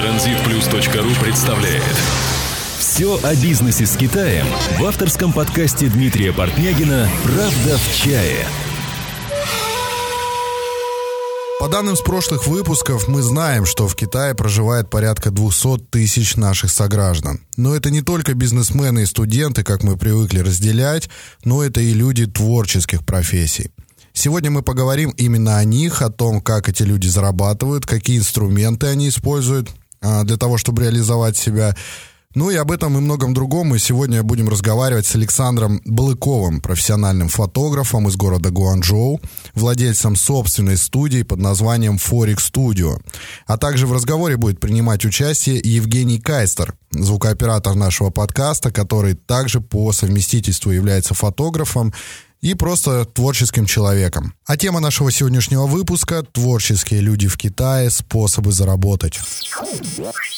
Транзитплюс.ру представляет Все о бизнесе с Китаем в авторском подкасте Дмитрия Портнягина «Правда в чае». По данным с прошлых выпусков, мы знаем, что в Китае проживает порядка 200 тысяч наших сограждан. Но это не только бизнесмены и студенты, как мы привыкли разделять, но это и люди творческих профессий. Сегодня мы поговорим именно о них, о том, как эти люди зарабатывают, какие инструменты они используют для того, чтобы реализовать себя, ну и об этом и многом другом мы сегодня будем разговаривать с Александром Балыковым, профессиональным фотографом из города Гуанчжоу, владельцем собственной студии под названием Forex Studio. А также в разговоре будет принимать участие Евгений Кайстер, звукооператор нашего подкаста, который также по совместительству является фотографом и просто творческим человеком. А тема нашего сегодняшнего выпуска – творческие люди в Китае, способы заработать.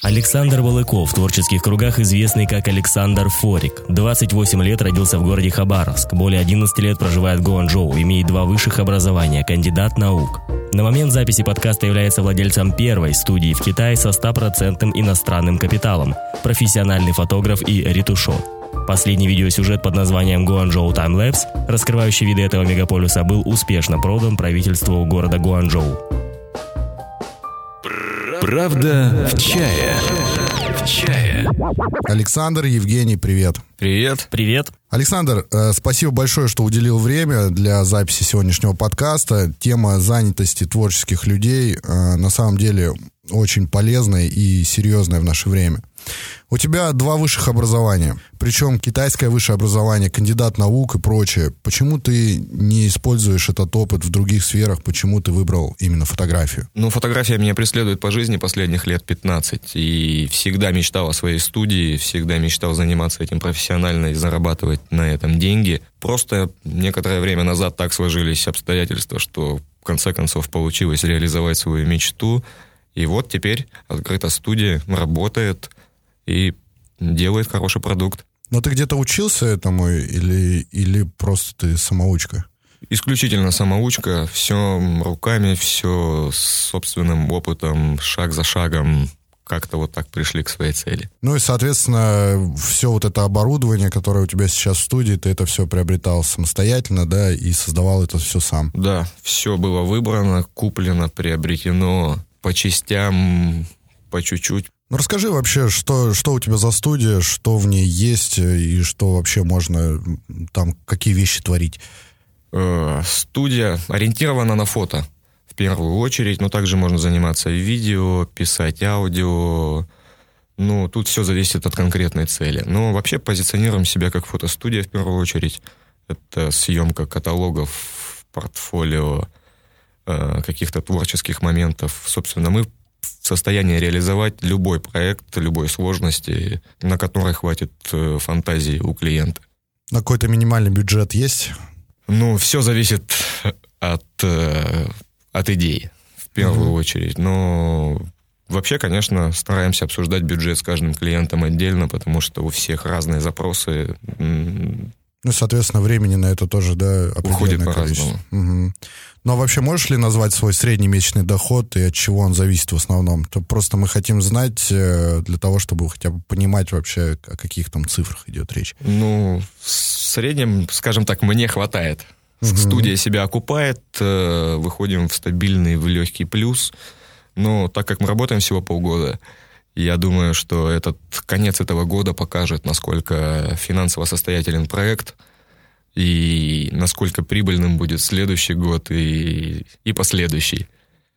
Александр Балыков, в творческих кругах известный как Александр Форик. 28 лет родился в городе Хабаровск, более 11 лет проживает в Гуанчжоу, имеет два высших образования, кандидат наук. На момент записи подкаста является владельцем первой студии в Китае со 100% иностранным капиталом, профессиональный фотограф и ретушер. Последний видеосюжет под названием Гуанчжоу Таймлэпс, раскрывающий виды этого мегаполиса, был успешно продан правительству города Гуанчжоу. Правда в чае. В чае. Александр, Евгений, привет. Привет. Привет. Александр, э, спасибо большое, что уделил время для записи сегодняшнего подкаста. Тема занятости творческих людей э, на самом деле очень полезная и серьезная в наше время. У тебя два высших образования, причем китайское высшее образование, кандидат наук и прочее. Почему ты не используешь этот опыт в других сферах? Почему ты выбрал именно фотографию? Ну, фотография меня преследует по жизни последних лет 15. И всегда мечтал о своей студии, всегда мечтал заниматься этим профессионально и зарабатывать на этом деньги. Просто некоторое время назад так сложились обстоятельства, что в конце концов получилось реализовать свою мечту. И вот теперь открыта студия, работает – и делает хороший продукт. Но ты где-то учился этому или, или просто ты самоучка? Исключительно самоучка, все руками, все собственным опытом, шаг за шагом, как-то вот так пришли к своей цели. Ну и, соответственно, все вот это оборудование, которое у тебя сейчас в студии, ты это все приобретал самостоятельно, да, и создавал это все сам? Да, все было выбрано, куплено, приобретено по частям, по чуть-чуть. Ну, расскажи вообще, что, что у тебя за студия, что в ней есть и что вообще можно там, какие вещи творить? Э, студия ориентирована на фото в первую очередь, но также можно заниматься видео, писать аудио. Ну, тут все зависит от конкретной цели. Но вообще позиционируем себя как фотостудия в первую очередь. Это съемка каталогов, портфолио, э, каких-то творческих моментов. Собственно, мы в состоянии реализовать любой проект, любой сложности, на которой хватит э, фантазии у клиента. На какой-то минимальный бюджет есть? Ну, все зависит от, э, от идеи, в первую угу. очередь. Но вообще, конечно, стараемся обсуждать бюджет с каждым клиентом отдельно, потому что у всех разные запросы. Ну, соответственно, времени на это тоже, да, Уходит по-разному. Угу. А вообще можешь ли назвать свой средний месячный доход и от чего он зависит в основном? То просто мы хотим знать э, для того, чтобы хотя бы понимать вообще, о каких там цифрах идет речь. Ну, в среднем, скажем так, мне хватает. Угу. Студия себя окупает, э, выходим в стабильный, в легкий плюс. Но так как мы работаем всего полгода, я думаю, что этот конец этого года покажет, насколько финансово состоятелен проект и насколько прибыльным будет следующий год и, и последующий.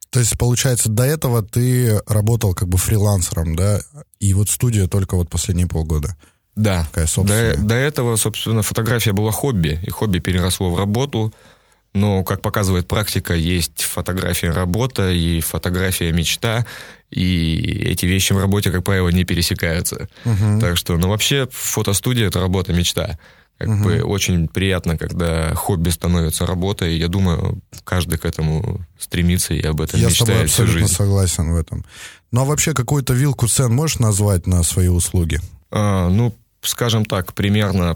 То есть, получается, до этого ты работал как бы фрилансером, да? И вот студия только вот последние полгода. Да. Такая до, до этого, собственно, фотография была хобби, и хобби переросло в работу. Но, как показывает практика, есть фотография работа и фотография мечта, и эти вещи в работе, как правило, не пересекаются. Угу. Так что, ну, вообще, фотостудия — это работа мечта. Как угу. бы очень приятно, когда хобби становится работой. Я думаю, каждый к этому стремится и об этом Я мечтает с тобой абсолютно всю жизнь. согласен в этом. Ну, а вообще, какую-то вилку цен можешь назвать на свои услуги? А, ну, скажем так, примерно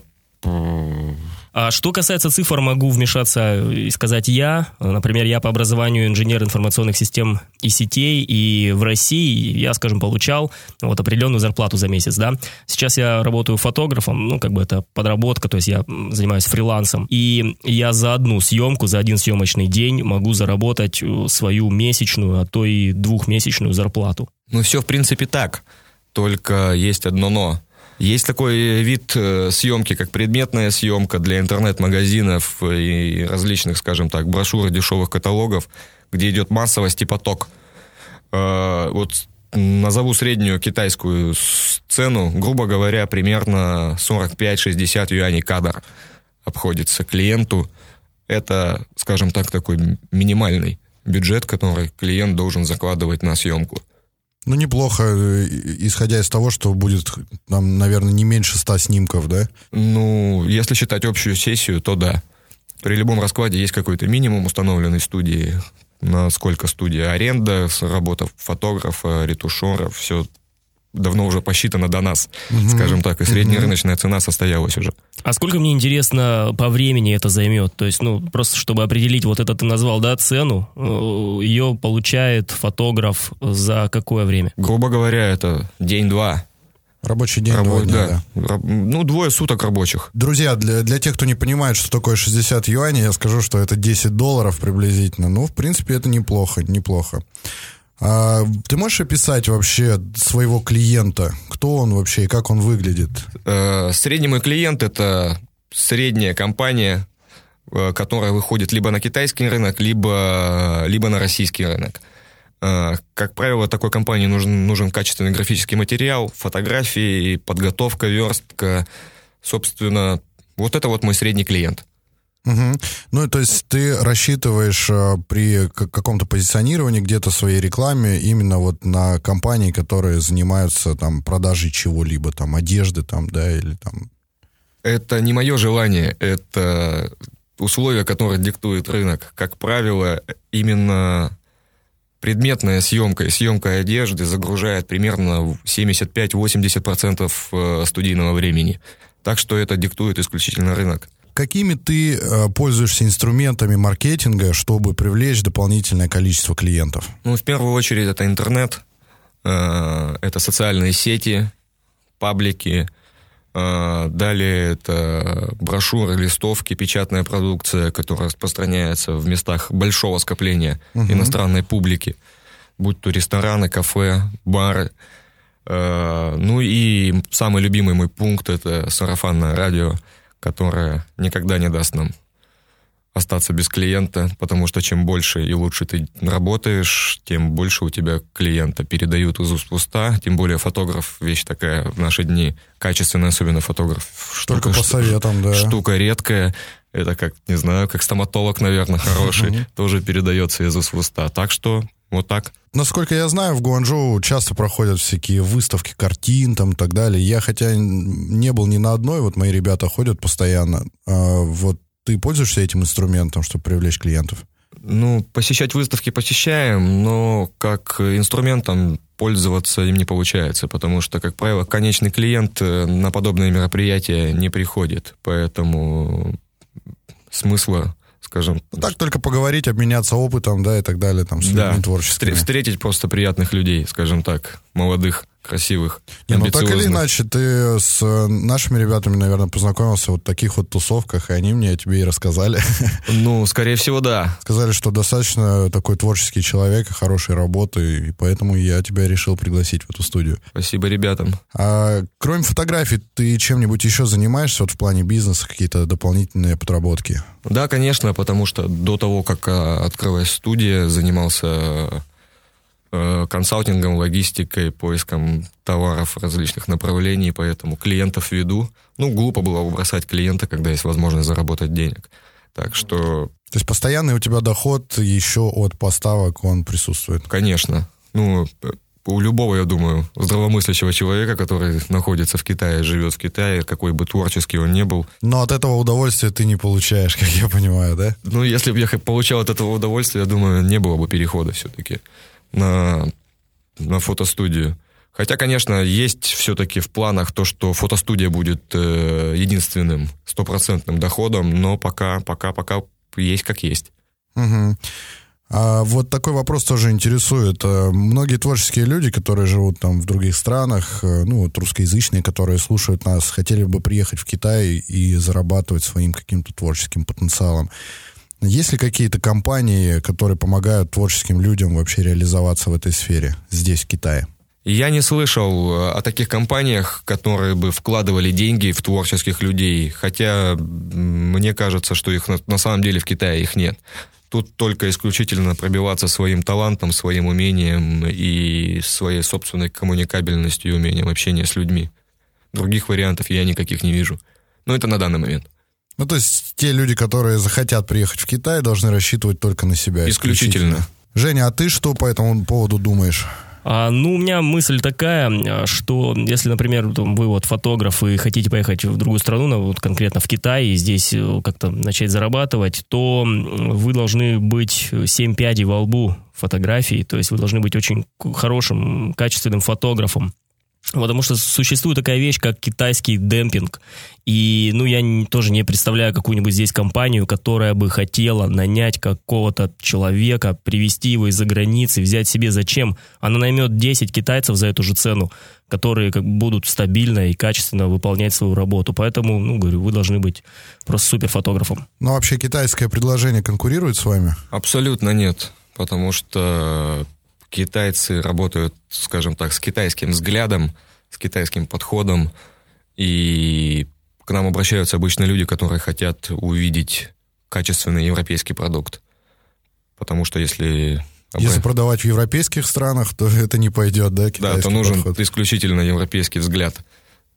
А что касается цифр, могу вмешаться и сказать я. Например, я по образованию инженер информационных систем и сетей, и в России я, скажем, получал вот определенную зарплату за месяц, да. Сейчас я работаю фотографом, ну, как бы это подработка, то есть я занимаюсь фрилансом, и я за одну съемку, за один съемочный день могу заработать э, свою месячную, а то и двухмесячную зарплату. Ну, все, в принципе, так. Только есть одно но. Есть такой вид э, съемки, как предметная съемка для интернет-магазинов и различных, скажем так, брошюр и дешевых каталогов, где идет массовость и поток. Э, вот назову среднюю китайскую цену, грубо говоря, примерно 45-60 юаней кадр обходится клиенту. Это, скажем так, такой минимальный бюджет, который клиент должен закладывать на съемку. Ну, неплохо, э, исходя из того, что будет, там, наверное, не меньше ста снимков, да? Ну, если считать общую сессию, то да. При любом раскладе есть какой-то минимум установленной студии, насколько студия аренда, работа фотографа, ретушера, все давно уже посчитано до нас, угу. скажем так, и средняя угу. рыночная цена состоялась уже. А сколько мне интересно по времени это займет? То есть, ну, просто чтобы определить, вот это ты назвал, да, цену, э, ее получает фотограф за какое время? Грубо говоря, это день-два. Рабочий день, Рабо... дня, да. да. Ну, двое суток рабочих. Друзья, для, для тех, кто не понимает, что такое 60 юаней, я скажу, что это 10 долларов приблизительно. Ну, в принципе, это неплохо, неплохо. А, ты можешь описать вообще своего клиента? Кто он вообще и как он выглядит? Э, средний мой клиент это средняя компания, э, которая выходит либо на китайский рынок, либо, либо на российский рынок. Э, как правило, такой компании нужен, нужен качественный графический материал, фотографии, подготовка, верстка. Собственно, вот это вот мой средний клиент. Угу. Ну, то есть ты рассчитываешь э, при каком-то позиционировании где-то своей рекламе именно вот на компании, которые занимаются там продажей чего-либо, там одежды там, да, или там... Это не мое желание, это условия, которые диктует рынок. Как правило, именно предметная съемка и съемка одежды загружает примерно 75-80% э, студийного времени. Так что это диктует исключительно рынок. Какими ты э, пользуешься инструментами маркетинга, чтобы привлечь дополнительное количество клиентов? Ну, в первую очередь, это интернет, э, это социальные сети, паблики, э, далее это брошюры, листовки, печатная продукция, которая распространяется в местах большого скопления угу. иностранной публики, будь то рестораны, кафе, бары. Ну и самый любимый мой пункт – это сарафанное радио – которая никогда не даст нам остаться без клиента, потому что чем больше и лучше ты работаешь, тем больше у тебя клиента передают из уст в уста, тем более фотограф вещь такая в наши дни, качественный, особенно фотограф. Штука, Только по советам, да. Штука редкая, это как, не знаю, как стоматолог, наверное, хороший, тоже передается из уст в уста. Так что вот так. Насколько я знаю, в Гуанчжоу часто проходят всякие выставки картин там и так далее. Я хотя не был ни на одной, вот мои ребята ходят постоянно. А, вот ты пользуешься этим инструментом, чтобы привлечь клиентов? Ну, посещать выставки посещаем, но как инструментом пользоваться им не получается, потому что, как правило, конечный клиент э, на подобные мероприятия не приходит, поэтому смысла скажем. Ну, так только поговорить, обменяться опытом, да, и так далее, там, с да, творческими. Встретить просто приятных людей, скажем так, молодых, красивых, Не, ну так или иначе, ты с нашими ребятами, наверное, познакомился вот в таких вот тусовках, и они мне о тебе и рассказали. Ну, скорее всего, да. Сказали, что достаточно такой творческий человек, хорошей работы, и поэтому я тебя решил пригласить в эту студию. Спасибо ребятам. А кроме фотографий, ты чем-нибудь еще занимаешься вот в плане бизнеса, какие-то дополнительные подработки? Да, конечно, потому что до того, как а, открылась студия, занимался Э, консалтингом, логистикой, поиском товаров различных направлений, поэтому клиентов веду. Ну, глупо было бы бросать клиента, когда есть возможность заработать денег. Так что... То есть постоянный у тебя доход еще от поставок, он присутствует? Конечно. Ну, у любого, я думаю, здравомыслящего человека, который находится в Китае, живет в Китае, какой бы творческий он ни был. Но от этого удовольствия ты не получаешь, как я понимаю, да? Ну, если бы я получал от этого удовольствие, я думаю, не было бы перехода все-таки на, на фотостудию. Хотя, конечно, есть все-таки в планах то, что фотостудия будет э, единственным стопроцентным доходом, но пока, пока, пока есть как есть. Угу. А вот такой вопрос тоже интересует. Э, многие творческие люди, которые живут там в других странах, э, ну вот русскоязычные, которые слушают нас, хотели бы приехать в Китай и зарабатывать своим каким-то творческим потенциалом. Есть ли какие-то компании, которые помогают творческим людям вообще реализоваться в этой сфере здесь, в Китае? Я не слышал э, о таких компаниях, которые бы вкладывали деньги в творческих людей, хотя мне кажется, что их на, на самом деле в Китае их нет. Тут только исключительно пробиваться своим талантом, своим умением и своей собственной коммуникабельностью и умением общения с людьми. Других вариантов я никаких не вижу. Но это на данный момент. Ну, то есть те люди, которые захотят приехать в Китай, должны рассчитывать только на себя. Исключительно. исключительно. Женя, а ты что по этому поводу думаешь? А, ну, у меня мысль такая, что если, например, там, вы вот фотограф и хотите поехать в другую страну, ну, вот конкретно в Китай, и здесь э, как-то начать зарабатывать, то вы должны быть 7 пядей во лбу фотографий, то есть вы должны быть очень хорошим, качественным фотографом. Потому что существует такая вещь, как китайский демпинг. И, ну, я не, тоже не представляю какую-нибудь здесь компанию, которая бы хотела нанять какого-то человека, привести его из-за границы, взять себе зачем. Она наймет 10 китайцев за эту же цену, которые как будут стабильно и качественно выполнять свою работу. Поэтому, ну, говорю, вы должны быть просто суперфотографом. Ну, вообще китайское предложение конкурирует с вами? Абсолютно нет. Потому что китайцы работают, скажем так, с китайским взглядом, с китайским подходом, и к нам обращаются обычно люди, которые хотят увидеть качественный европейский продукт. Потому что если... Если продавать в европейских странах, то это не пойдет, да, Да, то нужен подход. исключительно европейский взгляд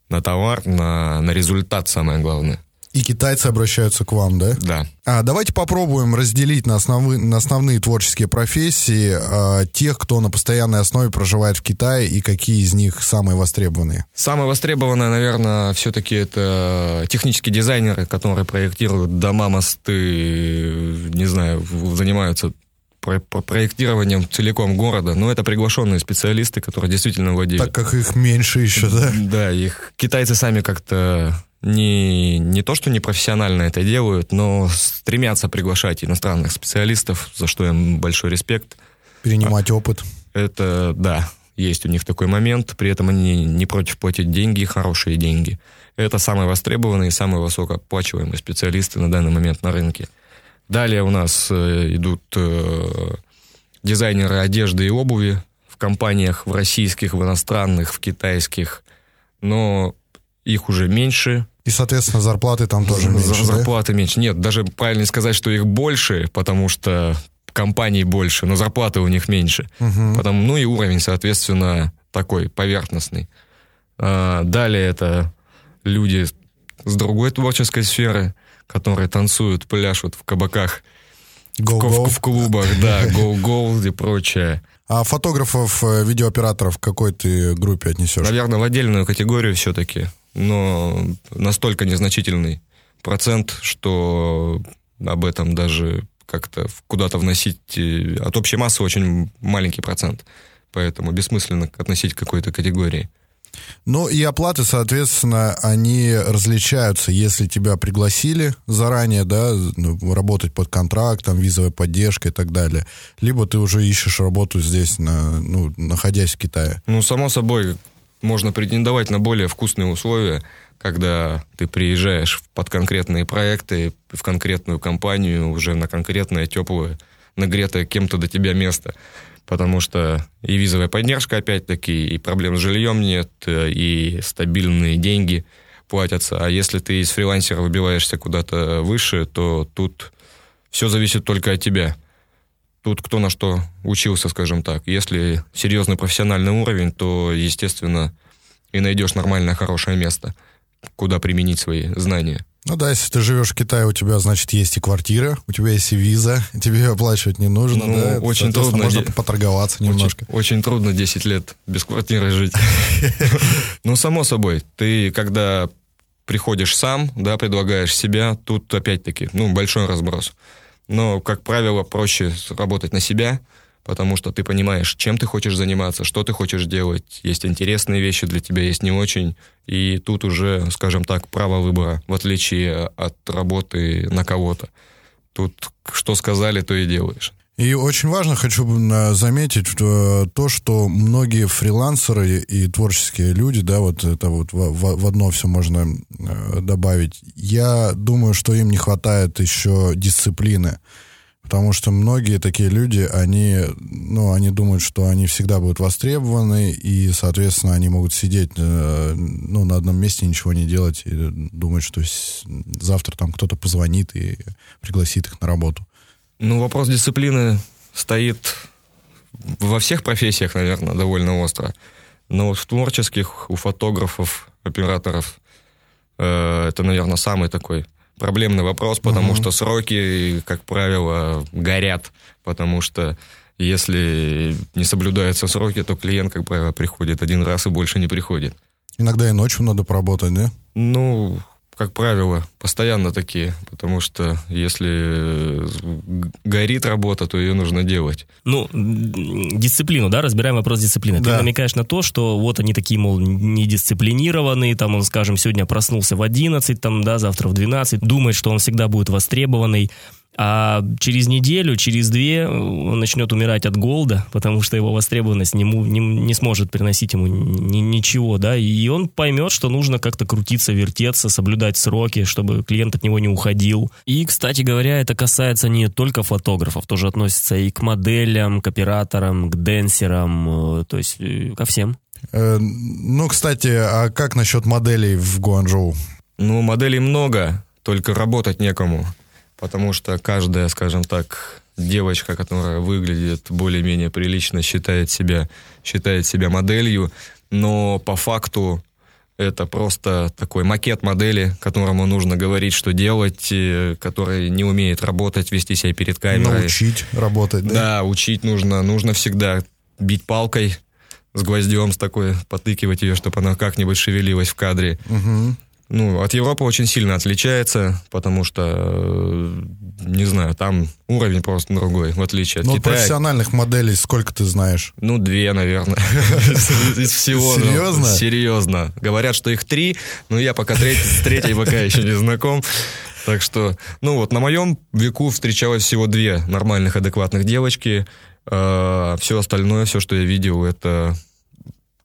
на товар, на, на результат самое главное. И китайцы обращаются к вам, да? Да. А, давайте попробуем разделить на, основы, на основные творческие профессии а, тех, кто на постоянной основе проживает в Китае, и какие из них самые востребованные. Самые востребованные, наверное, все-таки это технические дизайнеры, которые проектируют дома, мосты, не знаю, занимаются про проектированием целиком города, но это приглашенные специалисты, которые действительно владеют. Так как их меньше еще, да? Да, их китайцы сами как-то не, не то, что не профессионально это делают, но стремятся приглашать иностранных специалистов, за что им большой респект. Перенимать а, опыт. Это, да, есть у них такой момент, при этом они не против платить деньги, хорошие деньги. Это самые востребованные самые высокооплачиваемые специалисты на данный момент на рынке. Далее у нас э, идут э, дизайнеры одежды и обуви в компаниях, в российских, в иностранных, в китайских, но их уже меньше, и, соответственно, зарплаты там тоже меньше, Зарплаты да? меньше. Нет, даже правильно сказать, что их больше, потому что компаний больше, но зарплаты у них меньше. Угу. Потому, ну и уровень, соответственно, такой поверхностный. А, далее это люди с другой творческой сферы, которые танцуют, пляшут в кабаках, go, в, go. в, в клубах, да, go-go и прочее. А фотографов, э, видеооператоров к какой ты группе отнесешь? Наверное, в отдельную категорию все-таки но настолько незначительный процент, что об этом даже как-то куда-то вносить... Э, от общей массы очень маленький процент. Поэтому бессмысленно относить к какой-то категории. Ну и оплаты, соответственно, они различаются, если тебя пригласили заранее, да, ну, работать под контрактом, визовая поддержка и так далее, либо ты уже ищешь работу здесь, на, ну, находясь в Китае. Ну, само собой, можно претендовать на более вкусные условия, когда ты приезжаешь под конкретные проекты, в конкретную компанию, уже на конкретное теплое, нагретое кем-то до тебя место. Потому что и визовая поддержка, опять-таки, и проблем с жильем нет, и стабильные деньги платятся. А если ты из фрилансера выбиваешься куда-то выше, то тут все зависит только от тебя. Тут кто на что учился, скажем так. Если серьезный профессиональный уровень, то, естественно, и найдешь нормальное, хорошее место, куда применить свои знания. Ну да, если ты живешь в Китае, у тебя, значит, есть и квартира, у тебя есть и виза, тебе ее оплачивать не нужно, ну, да? Очень трудно. Можно поторговаться немножко. Очень, очень трудно 10 лет без квартиры жить. Ну, само собой, ты когда приходишь сам, да, предлагаешь себя, тут опять-таки, ну, большой разброс но, как правило, проще работать на себя, потому что ты понимаешь, чем ты хочешь заниматься, что ты хочешь делать. Есть интересные вещи для тебя, есть не очень. И тут уже, скажем так, право выбора, в отличие от работы на кого-то. Тут что сказали, то и делаешь. И очень важно, хочу заметить э, то, что многие фрилансеры и творческие люди, да, вот это вот в, в одно все можно э, добавить. Я думаю, что им не хватает еще дисциплины. Потому что многие такие люди, они, ну, они думают, что они всегда будут востребованы, и, соответственно, они могут сидеть, э, ну, на одном месте, ничего не делать, и думать, что завтра там кто-то позвонит и пригласит их на работу. Ну, вопрос дисциплины стоит во всех профессиях, наверное, довольно остро. Но вот в творческих, у фотографов, операторов, э, это, наверное, самый такой проблемный вопрос, потому угу. что сроки, как правило, горят, потому что если не соблюдаются сроки, то клиент, как правило, приходит один раз и больше не приходит. Иногда и ночью надо поработать, да? Ну, как правило, постоянно такие, потому что если горит работа, то ее нужно делать. Ну, дисциплину, да, разбираем вопрос дисциплины. Да. Ты намекаешь на то, что вот они такие, мол, недисциплинированные, там он, скажем, сегодня проснулся в 11, там, да, завтра в 12, думает, что он всегда будет востребованный, а через неделю, через две он начнет умирать от голода, потому что его востребованность не, не, не сможет приносить ему ни, ничего, да, и он поймет, что нужно как-то крутиться, вертеться, соблюдать сроки, чтобы клиент от него не уходил. И, кстати говоря, это касается не только фотографов, тоже относится и к моделям, к операторам, к денсерам, э, то есть э, ко всем. Э, ну, кстати, а как насчет моделей в Гуанчжоу? Ну, моделей много, только работать некому потому что каждая, скажем так, девочка, которая выглядит более-менее прилично, считает себя, считает себя моделью, но по факту это просто такой макет модели, которому нужно говорить, что делать, который не умеет работать, вести себя перед камерой. Научить работать, да? Да, учить нужно. Нужно всегда бить палкой с гвоздем, с такой, потыкивать ее, чтобы она как-нибудь шевелилась в кадре. Угу. Ну, от Европы очень сильно отличается, потому что, э, не знаю, там уровень просто другой, в отличие от Но Китая. профессиональных моделей сколько ты знаешь? Ну, две, наверное. Из всего. Ну, Серьезно? Серьезно. Говорят, что их три, но я пока с третьей пока еще не знаком. Так что, ну вот, на моем веку встречалось всего две нормальных, адекватных девочки. Э, все остальное, все, что я видел, это,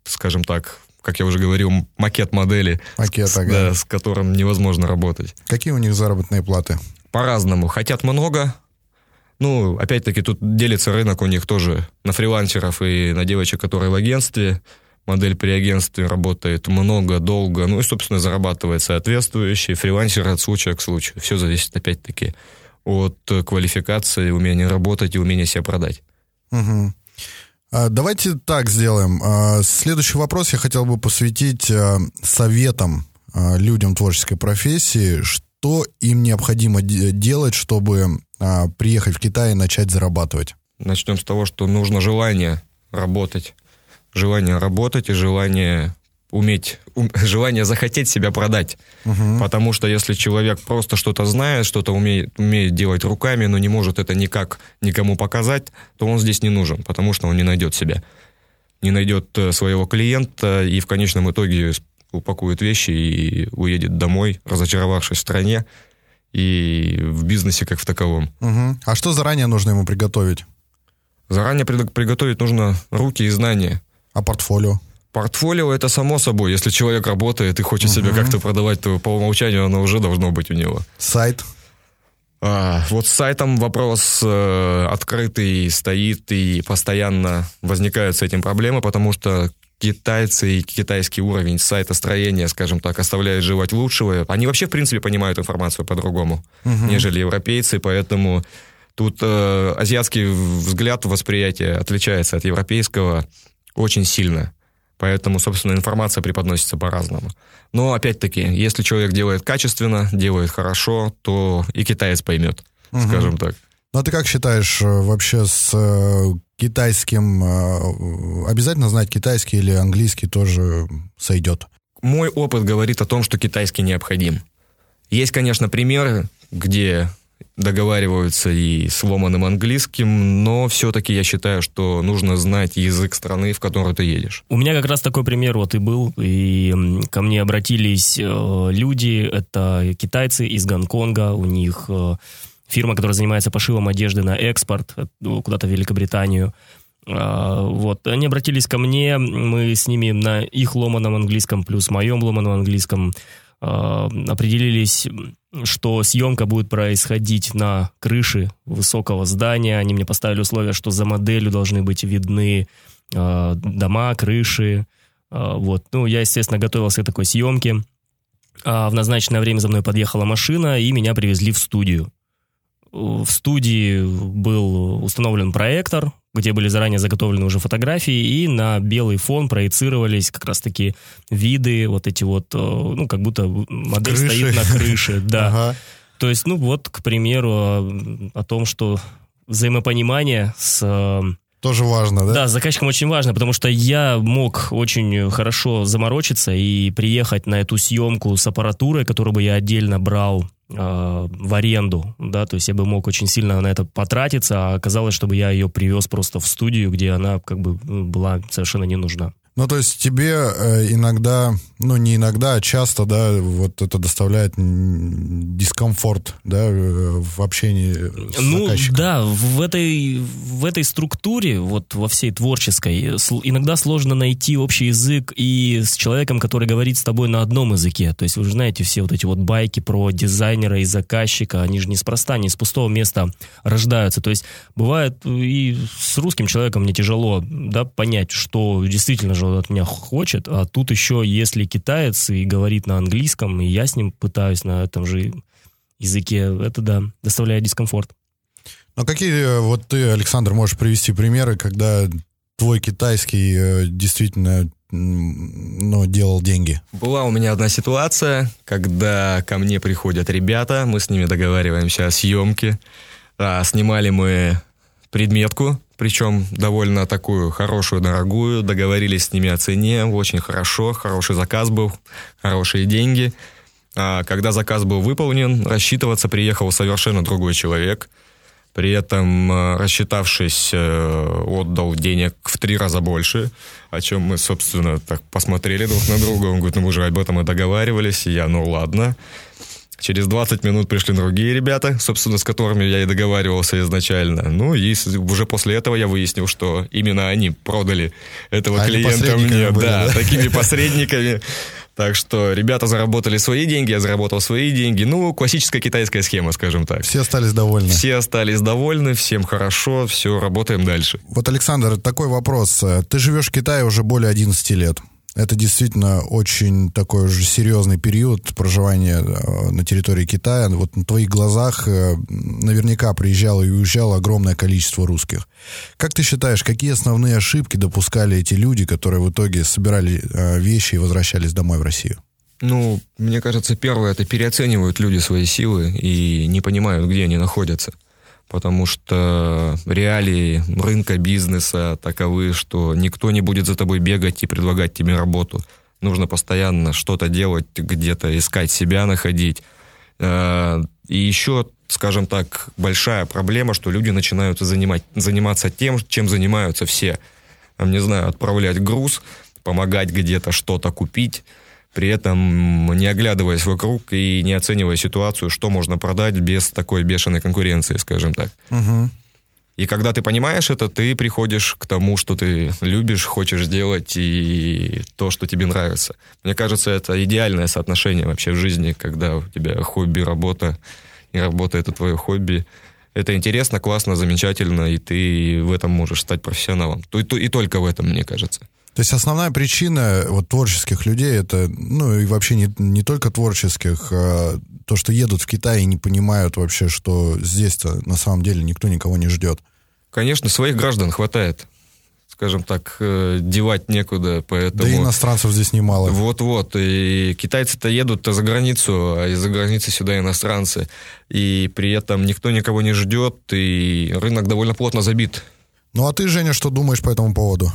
скажем так, как я уже говорил, макет модели, макет, с, ага. да, с которым невозможно работать. Какие у них заработные платы? По-разному. Хотят много. Ну, опять-таки, тут делится рынок у них тоже на фрилансеров и на девочек, которые в агентстве. Модель при агентстве работает много, долго, ну и, собственно, зарабатывает соответствующий. Фрилансер от случая к случаю. Все зависит, опять-таки, от квалификации, умения работать и умения себя продать. Угу. А, давайте так сделаем. А, следующий вопрос я хотел бы посвятить а, советам людям творческой профессии. Что им необходимо делать, чтобы приехать в Китай и начать зарабатывать? Начнем с того, что нужно желание работать. Желание работать и желание уметь, ум, желание захотеть себя продать. Угу. Потому что если человек просто что-то знает, что-то умеет, умеет делать руками, но не может это никак никому показать, то он здесь не нужен, потому что он не найдет себя. Не найдет э, своего клиента и в конечном итоге упакует вещи и уедет домой, разочаровавшись в стране и в бизнесе как в таковом. Угу. А что заранее нужно ему приготовить? Заранее приготовить нужно руки и знания. А портфолио? Портфолио это само собой. Если человек работает и хочет uh-huh. себя как-то продавать, то по умолчанию оно уже должно быть у него. Сайт? А, вот с сайтом вопрос э, открытый стоит и постоянно возникают с этим проблемы, потому что китайцы и китайский уровень сайтостроения, скажем так, оставляют желать лучшего. Они вообще, в принципе, понимают информацию по-другому, uh-huh. нежели европейцы, поэтому тут э, азиатский взгляд, восприятие отличается от европейского очень сильно. Поэтому, собственно, информация преподносится по-разному. Но, опять-таки, если человек делает качественно, делает хорошо, то и китаец поймет, угу. скажем так. Ну, а ты как считаешь, э, вообще с э, китайским... Э, обязательно знать китайский или английский тоже сойдет? Мой опыт говорит о том, что китайский необходим. Есть, конечно, примеры, где договариваются и с ломаным английским, но все-таки я считаю, что нужно знать язык страны, в которую ты едешь. У меня как раз такой пример вот и был, и ко мне обратились э, люди, это китайцы из Гонконга, у них э, фирма, которая занимается пошивом одежды на экспорт э, куда-то в Великобританию. Вот, они обратились ко мне, мы с ними на их ломаном английском плюс моем ломаном английском определились, что съемка будет происходить на крыше высокого здания. Они мне поставили условия, что за моделью должны быть видны э, дома, крыши. Э, вот. Ну, я, естественно, готовился к такой съемке. А в назначенное время за мной подъехала машина, и меня привезли в студию. В студии был установлен проектор, где были заранее заготовлены уже фотографии, и на белый фон проецировались как раз-таки виды, вот эти вот, э, ну, как будто модель Крыши. стоит на крыше, да. Ага. То есть, ну, вот, к примеру, о, о том, что взаимопонимание с э, тоже важно, да? Да, заказчиком очень важно, потому что я мог очень хорошо заморочиться и приехать на эту съемку с аппаратурой, которую бы я отдельно брал э, в аренду, да, то есть я бы мог очень сильно на это потратиться, а оказалось, чтобы я ее привез просто в студию, где она как бы была совершенно не нужна. Ну, то есть тебе э, иногда, ну, не иногда, а часто, да, вот это доставляет дискомфорт, да, э, в общении с ну, заказчиком. да, в этой, в этой структуре, вот во всей творческой, иногда сложно найти общий язык и с человеком, который говорит с тобой на одном языке. То есть вы же знаете все вот эти вот байки про дизайнера и заказчика, они же неспроста, не из пустого места рождаются. То есть бывает и с русским человеком мне тяжело, да, понять, что действительно же он от меня хочет, а тут еще, если китаец и говорит на английском, и я с ним пытаюсь на этом же языке, это, да, доставляет дискомфорт. Ну, какие э, вот ты, Александр, можешь привести примеры, когда твой китайский э, действительно ну, делал деньги? Была у меня одна ситуация, когда ко мне приходят ребята, мы с ними договариваемся о съемке. А, снимали мы предметку, причем довольно такую хорошую, дорогую. Договорились с ними о цене, очень хорошо, хороший заказ был, хорошие деньги. А когда заказ был выполнен, рассчитываться приехал совершенно другой человек. При этом, э, рассчитавшись, э, отдал денег в три раза больше, о чем мы, собственно, так посмотрели друг на друга. Он говорит, ну мы же об этом и договаривались. И я, ну ладно. Через 20 минут пришли другие ребята, собственно, с которыми я и договаривался изначально. Ну, и уже после этого я выяснил, что именно они продали этого они клиента мне. Были, да, да, такими посредниками. Так что ребята заработали свои деньги, я заработал свои деньги. Ну, классическая китайская схема, скажем так. Все остались довольны. Все остались довольны, всем хорошо, все, работаем дальше. Вот, Александр, такой вопрос. Ты живешь в Китае уже более 11 лет. Это действительно очень такой уже серьезный период проживания э, на территории Китая. Вот на твоих глазах э, наверняка приезжало и уезжало огромное количество русских. Как ты считаешь, какие основные ошибки допускали эти люди, которые в итоге собирали э, вещи и возвращались домой в Россию? Ну, мне кажется, первое, это переоценивают люди свои силы и не понимают, где они находятся потому что реалии рынка бизнеса таковы, что никто не будет за тобой бегать и предлагать тебе работу. Нужно постоянно что-то делать, где-то искать себя, находить. Э, и еще, скажем так, большая проблема, что люди начинают занимать, заниматься тем, чем занимаются все. Не знаю, отправлять груз, помогать где-то что-то купить, при этом не оглядываясь вокруг и не оценивая ситуацию, что можно продать без такой бешеной конкуренции, скажем так. Угу. И когда ты понимаешь это, ты приходишь к тому, что ты любишь, хочешь делать, и то, что тебе нравится. Мне кажется, это идеальное соотношение вообще в жизни, когда у тебя хобби, работа, и работа — это твое хобби. Это интересно, классно, замечательно, и ты в этом можешь стать профессионалом. И, и только в этом, мне кажется. То есть основная причина вот творческих людей это, ну и вообще не, не только творческих, а то, что едут в Китай и не понимают вообще, что здесь-то на самом деле никто никого не ждет. Конечно, своих граждан хватает. Скажем так, э, девать некуда, поэтому... Да и иностранцев здесь немало. Вот-вот, и китайцы-то едут-то за границу, а из-за границы сюда иностранцы. И при этом никто никого не ждет, и рынок довольно плотно забит. Ну а ты, Женя, что думаешь по этому поводу?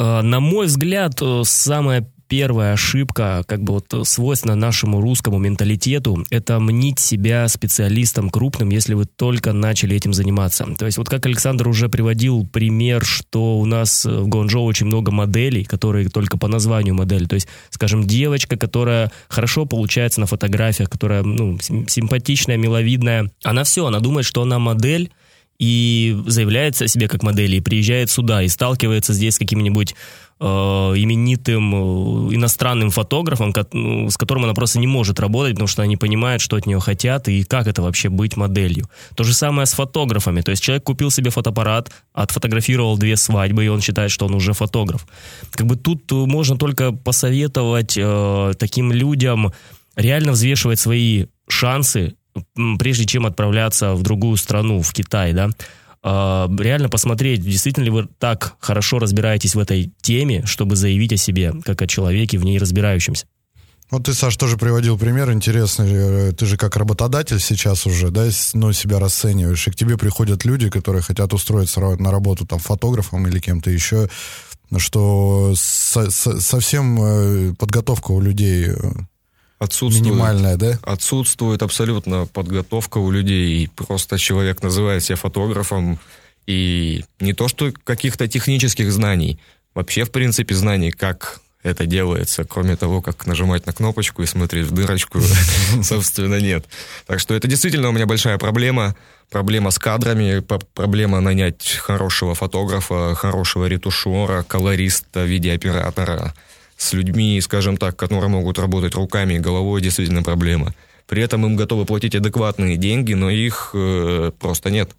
Э, на мой взгляд, э, самая первая ошибка, как бы вот свойственна нашему русскому менталитету, это мнить себя специалистом крупным, если вы только начали этим заниматься. То есть вот как Александр уже приводил пример, что у нас в Гонжоу очень много моделей, которые только по названию модели. То есть, скажем, девочка, которая хорошо получается на фотографиях, которая ну, симпатичная, миловидная, она все, она думает, что она модель, и заявляется о себе как модели, и приезжает сюда, и сталкивается здесь с каким-нибудь э, именитым э, иностранным фотографом, ко- ну, с которым она просто не может работать, потому что она не понимает, что от нее хотят и как это вообще быть моделью. То же самое с фотографами. То есть человек купил себе фотоаппарат, отфотографировал две свадьбы, и он считает, что он уже фотограф. Как бы тут можно только посоветовать э, таким людям реально взвешивать свои шансы прежде чем отправляться в другую страну, в Китай, да, а, реально посмотреть, действительно ли вы так хорошо разбираетесь в этой теме, чтобы заявить о себе, как о человеке в ней разбирающемся. Вот ты, Саш, тоже приводил пример интересный. Э, ты же как работодатель сейчас уже, да, ну, себя расцениваешь, и к тебе приходят люди, которые хотят устроиться на работу там фотографом или кем-то еще, что со со совсем э, подготовка у людей э, Отсутствует, Минимальная, да? Отсутствует абсолютно подготовка у людей. И просто человек называет себя фотографом. И не то, что каких-то технических знаний. Вообще, в принципе, знаний, как это делается, кроме того, как нажимать на кнопочку и смотреть в дырочку, собственно, нет. Так что это действительно у меня большая проблема. Проблема с кадрами, проблема нанять хорошего фотографа, хорошего ретушера, колориста, видеооператора – с людьми, скажем так, которые могут работать руками и головой, действительно проблема. При этом им готовы платить адекватные деньги, но их э, просто нет.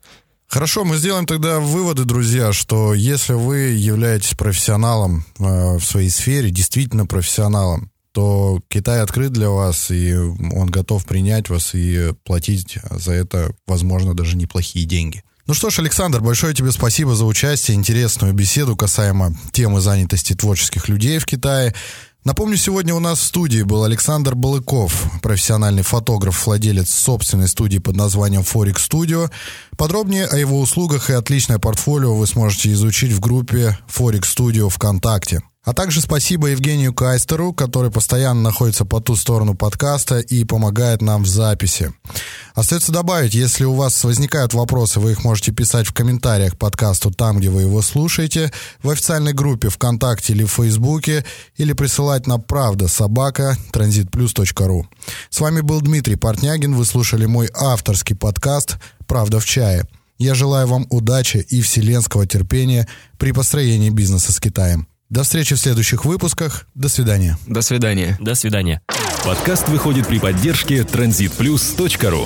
Хорошо, мы сделаем тогда выводы, друзья, что если вы являетесь профессионалом э, в своей сфере, действительно профессионалом, то Китай открыт для вас, и он готов принять вас и платить за это, возможно, даже неплохие деньги. Ну что ж, Александр, большое тебе спасибо за участие, интересную беседу касаемо темы занятости творческих людей в Китае. Напомню, сегодня у нас в студии был Александр Балыков, профессиональный фотограф, владелец собственной студии под названием Forex Studio. Подробнее о его услугах и отличное портфолио вы сможете изучить в группе Forex Studio ВКонтакте. А также спасибо Евгению Кайстеру, который постоянно находится по ту сторону подкаста и помогает нам в записи. Остается добавить, если у вас возникают вопросы, вы их можете писать в комментариях к подкасту там, где вы его слушаете, в официальной группе ВКонтакте или в Фейсбуке, или присылать на правда собака транзитплюс.ру. С вами был Дмитрий Портнягин, вы слушали мой авторский подкаст «Правда в чае». Я желаю вам удачи и вселенского терпения при построении бизнеса с Китаем. До встречи в следующих выпусках. До свидания. До свидания. До свидания. Подкаст выходит при поддержке transitplus.ru